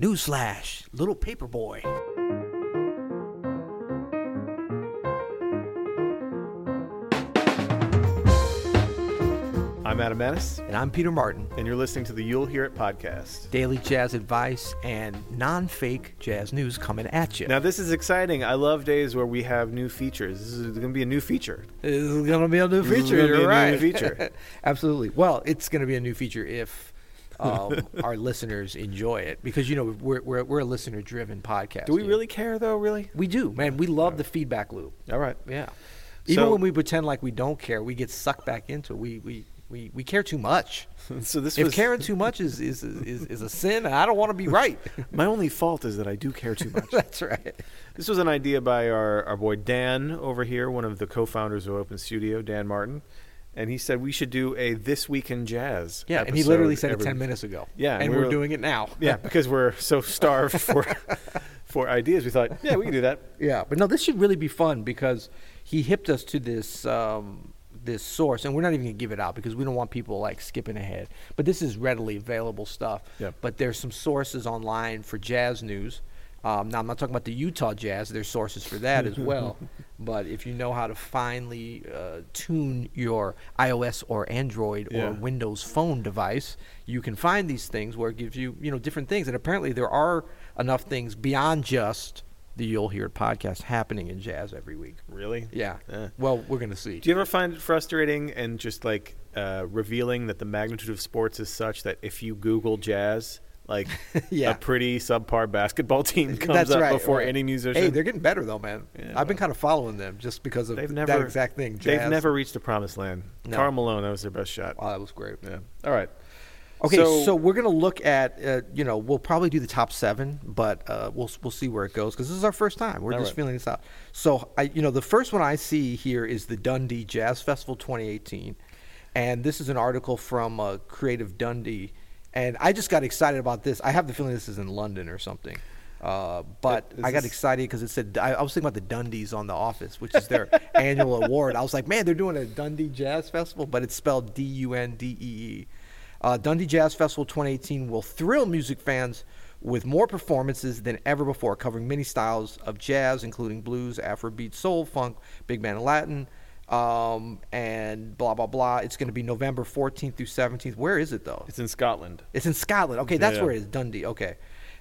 Newsflash, little paper I'm Adam Maness, And I'm Peter Martin. and you're listening to the You'll Hear It podcast. Daily jazz advice and non fake jazz news coming at you. Now, this is exciting. I love days where we have new features. This is going to be a new feature. This is going to be a new feature. You're a new right. feature. Absolutely. Well, it's going to be a new feature if um, our listeners enjoy it because, you know, we're, we're, we're a listener driven podcast. Do we really care, though, really? We do, man. We love the feedback loop. All right. Yeah. Even So- when we pretend like we don't care, we get sucked back into it. We, we, we, we care too much. So this If was caring too much is, is, is, is a sin, I don't want to be right. my only fault is that I do care too much. That's right. this was an idea by our, our boy Dan over here, one of the co-founders of Open Studio, Dan Martin, and he said we should do a This Week in Jazz. Yeah, and he literally said it 10 minutes ago. Yeah, And, and we we're were- doing it now. Yeah, because we're so starved for for ideas, we thought, yeah, we can do that. Yeah, but no, this should really be fun because he hipped us to this um, this source, and we're not even gonna give it out because we don't want people like skipping ahead. But this is readily available stuff. Yep. But there's some sources online for jazz news. Um, now I'm not talking about the Utah Jazz. There's sources for that as well. But if you know how to finely uh, tune your iOS or Android Yeah. or Windows phone device, you can find these things where it gives you you know different things. And apparently there are enough things beyond just the You'll Hear podcast happening in jazz every week. Really? Yeah. Eh. Well, we're gonna see. Do you ever find it frustrating and just like uh, revealing that the magnitude of sports is such that if you Google jazz, like Yeah. a pretty subpar basketball team comes That's up right. before right. any musician? Hey, they're getting better though, man. Yeah, I've been kind of following them just because of they've that exact thing. They've never reached the promised land. No. Karl Malone, that was their best shot. Wow, that was great. Yeah. All right. Okay, so, we're gonna look at uh, you know we'll probably do the top seven, but uh, we'll we'll see where it goes because this is our first time. We're just right. feeling this out. So I you know the first one I see here is the Dundee Jazz Festival 2018, and this is an article from uh, Creative Dundee, and I just got excited about this. I have the feeling this is in London or something. Uh, but Is I got excited because it said I, I was thinking about the Dundies on The Office, which is their annual award. I was like, man, they're doing a Dundee Jazz Festival, but it's spelled D U N D E E. Uh, Dundee Jazz Festival 2018 will thrill music fans with more performances than ever before, covering many styles of jazz, including blues, Afrobeat, soul, funk, big band, and Latin, um, and blah blah blah. It's going to be November 14th through 17th. Where is it though? It's in Scotland. It's in Scotland. Okay, that's Yeah. where it is. Dundee. Okay,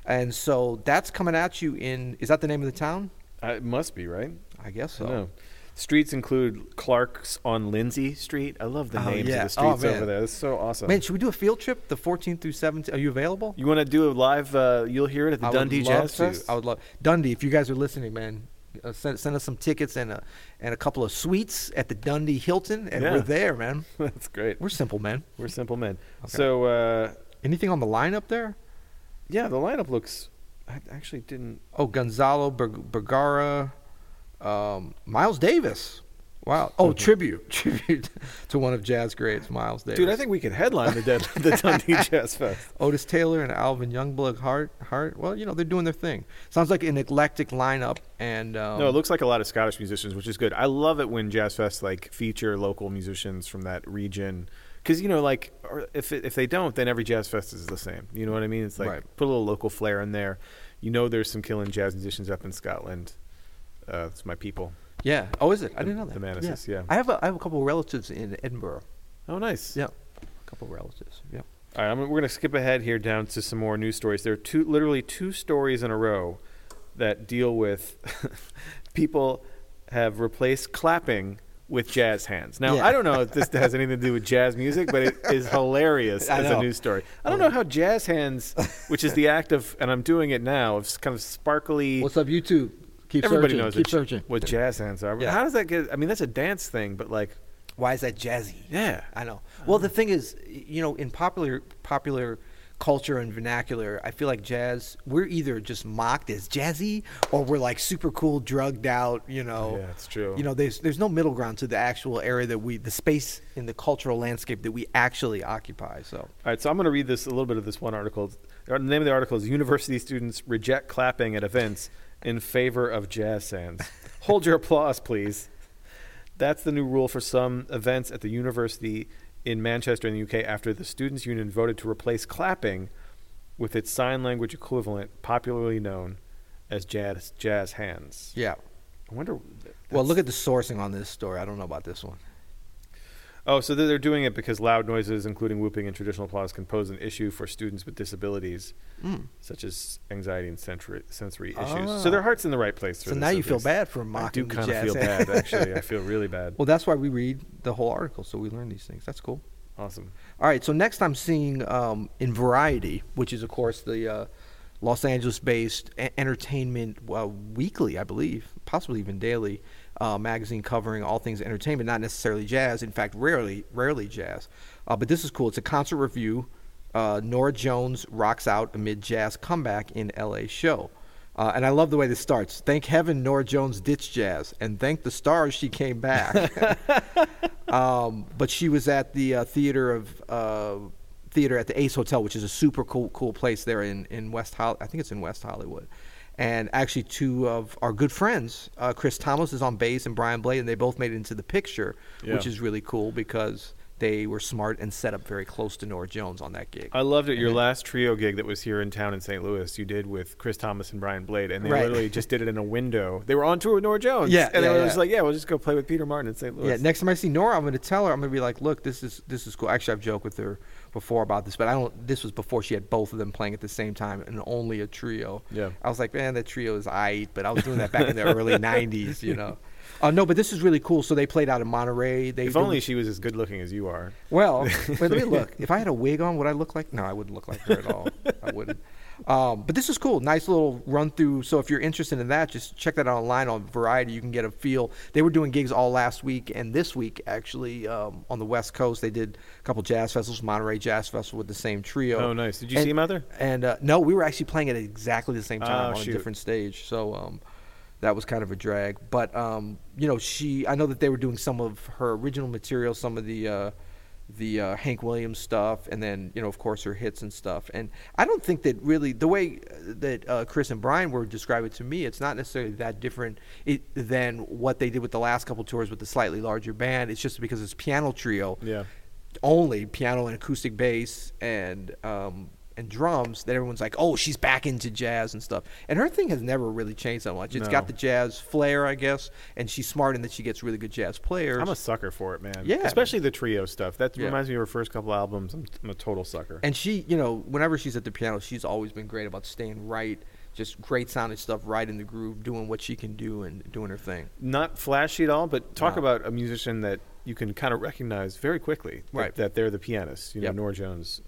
and so that's coming at you in. Is that the name of the town? Uh, it must be right. I guess so. know. Streets include Clark's on Lindsay Street. I love the Oh, names yeah. of the streets Oh, over there. That's so awesome. Man, should we do a field trip the 14th through 17th? Are you available? you want to do a live? Uh, you'll hear it at the I Dundee Jazz to. Fest. I would love Dundee. If you guys are listening, man, uh, send, send us some tickets and a and a couple of suites at the Dundee Hilton, and Yeah. we're there, man. That's great. We're simple, man. We're simple men. Okay. So uh, Anything on the lineup there? yeah, the lineup looks. I actually didn't. Oh, Gonzalo Ber- Bergara, um, Miles Davis. Wow. Oh, tribute, tribute to one of jazz greats, Miles Davis. Dude, I think we could headline the, Dead, the Dundee Jazz Fest. Otis Taylor and Alvin Youngblood Hart. Hart. Well, you know they're doing their thing. Sounds like an eclectic lineup, and um, No, it looks like a lot of Scottish musicians, which is good. I love it when Jazz Fest like feature local musicians from that region. Because you know, like, if it, if they don't, then every Jazz Fest is the same. You know what I mean? It's like Right. put a little local flair in there. You know, there's some killing jazz musicians up in Scotland. Uh, it's my people. Yeah. Oh, is it? I didn't know that. the Manesses, yeah. I have a I have a couple of relatives in Edinburgh. Oh, nice. Yeah. A couple of relatives. Yeah. All right, I'm, we're going to skip ahead here down to some more news stories. There are two, literally two stories in a row that deal with people have replaced clapping with jazz hands. Now, Yeah. I don't know if this has anything to do with jazz music, but it is hilarious I as a news story. I don't know how jazz hands, which is the act of, and I'm doing it now, of kind of sparkly. What's up, YouTube? Keep everybody searching. knows Keep what, searching. what jazz hands are. Yeah. How does that get? I mean, that's a dance thing, but like, Why is that jazzy? yeah, I know. Well, the thing is, you know, in popular popular culture and vernacular, I feel like jazz, we're either just mocked as jazzy or we're like super cool, drugged out, you know. Yeah, it's true. You know, there's there's no middle ground to the actual area that we the space in the cultural landscape that we actually occupy. So, All right, so I'm going to read this a little bit of this one article. The name of the article is "University Students Reject Clapping at Events in Favor of Jazz Hands." Hold your applause, please. That's the new rule for some events at the university in Manchester in the UK after the Students' Union voted to replace clapping with its sign language equivalent, popularly known as jazz, jazz hands. Yeah. I wonder. Well, look at the sourcing on this story. I don't know about this one. Oh, so they're doing it because loud noises, including whooping and traditional applause, can pose an issue for students with disabilities, Mm. such as anxiety and sensory, sensory issues. So their heart's in the right place. So now you feel bad for mocking. I do kind of feel bad, actually. I feel really bad. Well, that's why we read the whole article, so we learn these things. That's cool. Awesome. All right, so next I'm seeing um, in Variety, which is, of course, the uh, Los Angeles based a- entertainment uh, weekly, I believe, possibly even daily uh, magazine covering all things entertainment, not necessarily jazz. In fact, rarely, rarely jazz. Uh, but this is cool. It's a concert review. Uh, Norah Jones rocks out amid jazz comeback in LA show. Uh, and I love the way this starts. Thank heaven Norah Jones ditched jazz, and thank the stars she came back. um, but she was at the uh, theater of uh, theater at the Ace Hotel, which is a super cool cool place there in in West Hol- I think it's in West Hollywood. And actually, two of our good friends, uh, Chris Thomas is on bass and Brian Blade, and they both made it into the picture, which is really cool because they were smart and set up very close to Norah Jones on that gig. I loved it. And Your then- last trio gig that was here in town in St. Louis, you did with Chris Thomas and Brian Blade, and they Right. literally just did it in a window. They were on tour with Norah Jones. Yeah, and yeah, they were yeah. just like, "Yeah, we'll just go play with Peter Martin in St. Louis." Yeah, next time I see Norah, I'm going to tell her. I'm going to be like, "Look, this is this is cool." Actually, I've joked with her before about this, but I don't. This was before she had both of them playing at the same time and only a trio. Yeah. I was like, "Man, that trio is aight," but I was doing that back in the early '90s, you know. Uh, no, but this is really cool. So they played out in Monterey. They if only she was as good looking as you are. well, wait, let me look. If I had a wig on, would I look like? No, I wouldn't look like her at all. I wouldn't. Um, but this is cool. Nice little run through. So if you're interested in that, just check that out online on Variety. You can get a feel. They were doing gigs all last week and this week actually um, on the West Coast. They did a couple jazz festivals, Monterey Jazz Festival with the same trio. Oh, nice. Did you And- see him out there? And uh, no, we were actually playing at exactly the same time Oh, on shoot. a different stage. So um, that was kind of a drag. But um, you know, she I know that they were doing some of her original material, some of the uh, the uh, Hank Williams stuff, and then you know, of course, her hits and stuff. And I don't think that really the way uh, that uh, Chris and Brian were describing it to me, it's not necessarily that different it, than what they did with the last couple tours with the slightly larger band. It's just because it's piano trio Yeah. only piano and acoustic bass and um, and drums that everyone's like, oh, she's back into jazz and stuff. And her thing has never really changed that much. It's got the jazz flair, I guess, and she's smart in that she gets really good jazz players. I'm a sucker for it, man. Yeah. Especially the trio stuff. That Yeah. reminds me of her first couple albums. I'm, I'm a total sucker. and she, you know, whenever she's at the piano, she's always been great about staying right, just great sounding stuff, right in the groove, doing what she can do and doing her thing. Not flashy at all, but talk No. about a musician that you can kind of recognize very quickly. that- Right. That, they're the pianist. You know, Yep. Norah Jones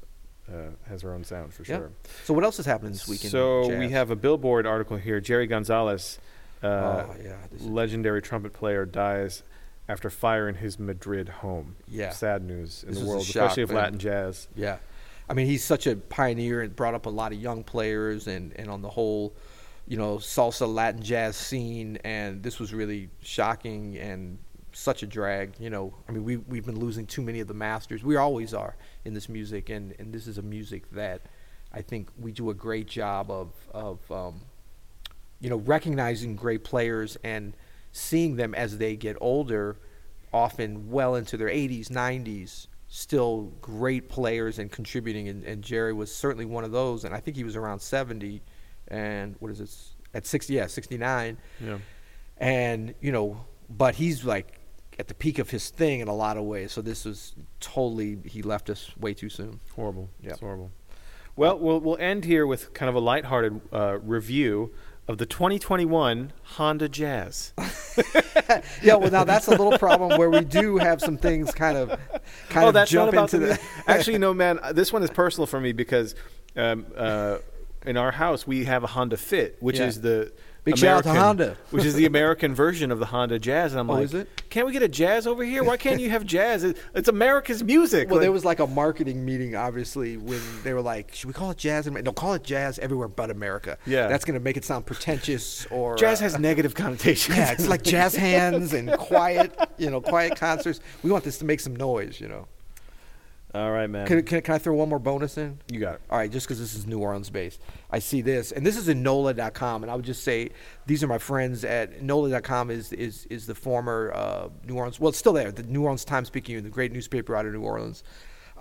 uh, has her own sound for sure. So what else is happening this weekend? So we have a Billboard article here. Jerry Gonzalez, uh, oh yeah, legendary trumpet player, dies after fire in his Madrid home. Yeah. Sad news in This the world, especially of. Latin jazz. Yeah. I mean, he's such a pioneer and brought up a lot of young players and, and on the whole, you know, salsa Latin jazz scene. And this was really shocking and such a drag. You know, I mean, we, we've been losing too many of the masters. We always are in this music. And, and this is a music that I think we do a great job of, of um, you know, recognizing great players and seeing them as they get older, often well into their 80s, 90s, still great players and contributing. And, and Jerry was certainly one of those. And I think he was around 70, and what is it? At 60, yeah, 69. Yeah. And, you know, but he's like at the peak of his thing in a lot of ways. So this was totally, he left us way too soon. Horrible. Yep. It's horrible. Well, we'll we'll end here with kind of a lighthearted uh, review of the 2021 Honda Jazz. yeah, well, now that's a little problem where we do have some things kind of, kind oh, of that's jump into the the. Actually, no, man. uh, This one is personal for me because um, uh, in our house we have a Honda Fit, which Yeah. is the Big shout out to Honda. which is the American version of the Honda Jazz. And I'm Oh, like, is it? can't we get a jazz over here? Why can't you have jazz? It's America's music. Well, Like- there was like a marketing meeting, obviously, when they were like, "Should we call it jazz?" No, call it jazz everywhere but America. Yeah. that's going to make it sound pretentious or jazz uh, has negative connotations. Yeah, it's like jazz hands and quiet, you know, quiet concerts. We want this to make some noise, you know. All right, man. Can, can, can I throw one more bonus in? you got it. All right, just because this is New Orleans based, I see this, and this is in NOLA.com, and I would just say these are my friends at NOLA.com. is is is the former uh, New Orleans, well, it's still there, the New Orleans Times Picayune, the great newspaper out of New Orleans,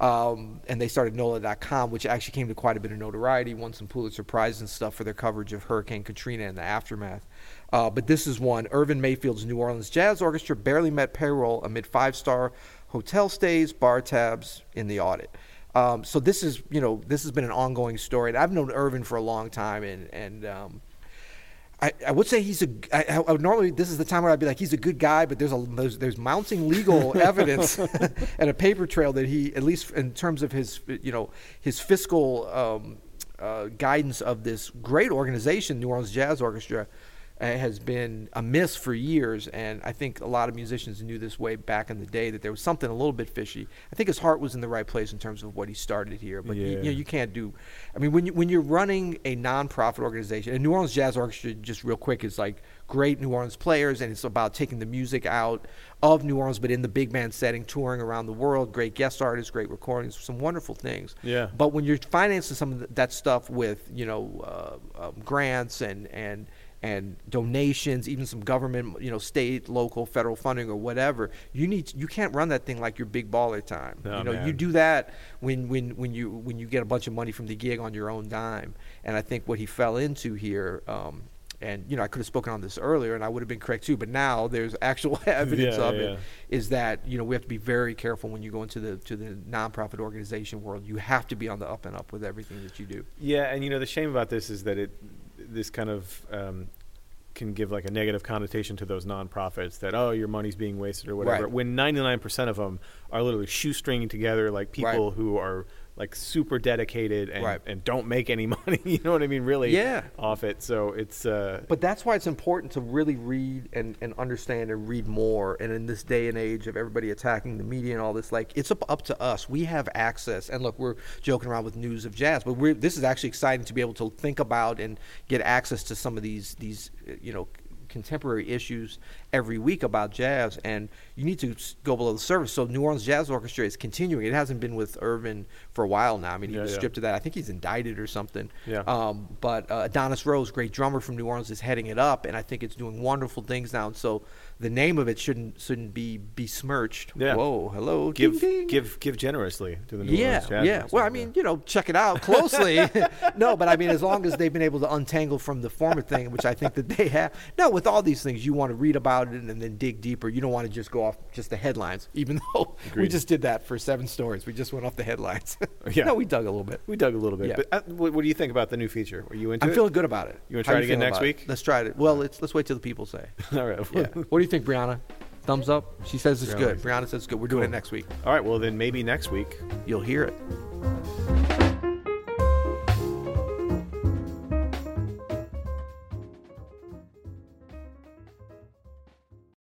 um, and they started NOLA.com, which actually came to quite a bit of notoriety, won some Pulitzer Prizes and stuff for their coverage of Hurricane Katrina and the aftermath. Uh, but this is one: Irvin Mayfield's New Orleans Jazz Orchestra barely met payroll amid five-star hotel stays, bar tabs in the audit. Um, so this is, you know, this has been an ongoing story. And I've known Irvin for a long time, and and um, I, I would say he's a. I, I would normally this is the time where I'd be like he's a good guy, but there's a there's, there's mounting legal evidence and a paper trail that he, at least in terms of his, you know, his fiscal um, uh, guidance of this great organization, New Orleans Jazz Orchestra, has been a amiss for years, and I think a lot of musicians knew this way back in the day that there was something a little bit fishy. I think his heart was in the right place in terms of what he started here, but you, you know you can't do. I mean, when you when you're running a nonprofit organization, and New Orleans Jazz Orchestra, just real quick, is like great New Orleans players, and it's about taking the music out of New Orleans, but in the big band setting, touring around the world, great guest artists, great recordings, some wonderful things. Yeah. But when you're financing some of that stuff with you know uh, um, grants and and and donations, even some government, you know, state, local, federal funding or whatever, you need you can't run that thing like your big baller time. No, you know, you do that when when when you when you get a bunch of money from the gig on your own dime. And I think what he fell into here. Um, and you know, I could have spoken on this earlier, and I would have been correct too. But now there's actual evidence Yeah, of yeah. it. Is that you know we have to be very careful when you go into the to the nonprofit organization world. You have to be on the up and up with everything that you do. Yeah, and you know the shame about this is that it this kind of um, can give like a negative connotation to those nonprofits that oh your money's being wasted or whatever. Right. When ninety nine percent of them are literally shoestringing together like people Right. who are like super dedicated and, Right. and don't make any money. You know what I mean? Really Yeah. off it. So it's uh, But that's why it's important to really read and, and understand and read more. And in this day and age of everybody attacking the media and all this, like it's up, up to us. We have access. And look, we're joking around with news of jazz, but we're, this is actually exciting to be able to think about and get access to some of these these uh, you know contemporary issues every week about jazz and you need to go below the surface so new orleans jazz orchestra is continuing it hasn't been with irvin for a while now i mean he Yeah, was yeah. stripped of that i think he's indicted or something Yeah. um, but uh, Adonis Rose, great drummer from New Orleans, is heading it up, and I think it's doing wonderful things now. And so the name of it shouldn't shouldn't be besmirched. Yeah. Whoa, hello, give ding, ding. give give generously to the New yeah, Orleans Jazz yeah. Well, I mean, you know, check it out closely. no, but I mean, as long as they've been able to untangle from the former thing, which I think that they have. No, with all these things, you want to read about it and then dig deeper. You don't want to just go off just the headlines, even though we just did that for seven stories. We just went off the headlines. Yeah. no, we dug a little bit. we dug a little bit. Yeah. But uh, what, what do you think about the new feature? Are you into I'm it? feeling good about it. You wanna try it again next week? Let's try it. Well, let's let's wait till the people say. All right. Yeah. what do you think, Brianna? Thumbs up. She says it's Brianna good. Brianna says it's good. We're doing it next week. All right. Well, then maybe next week You'll hear it.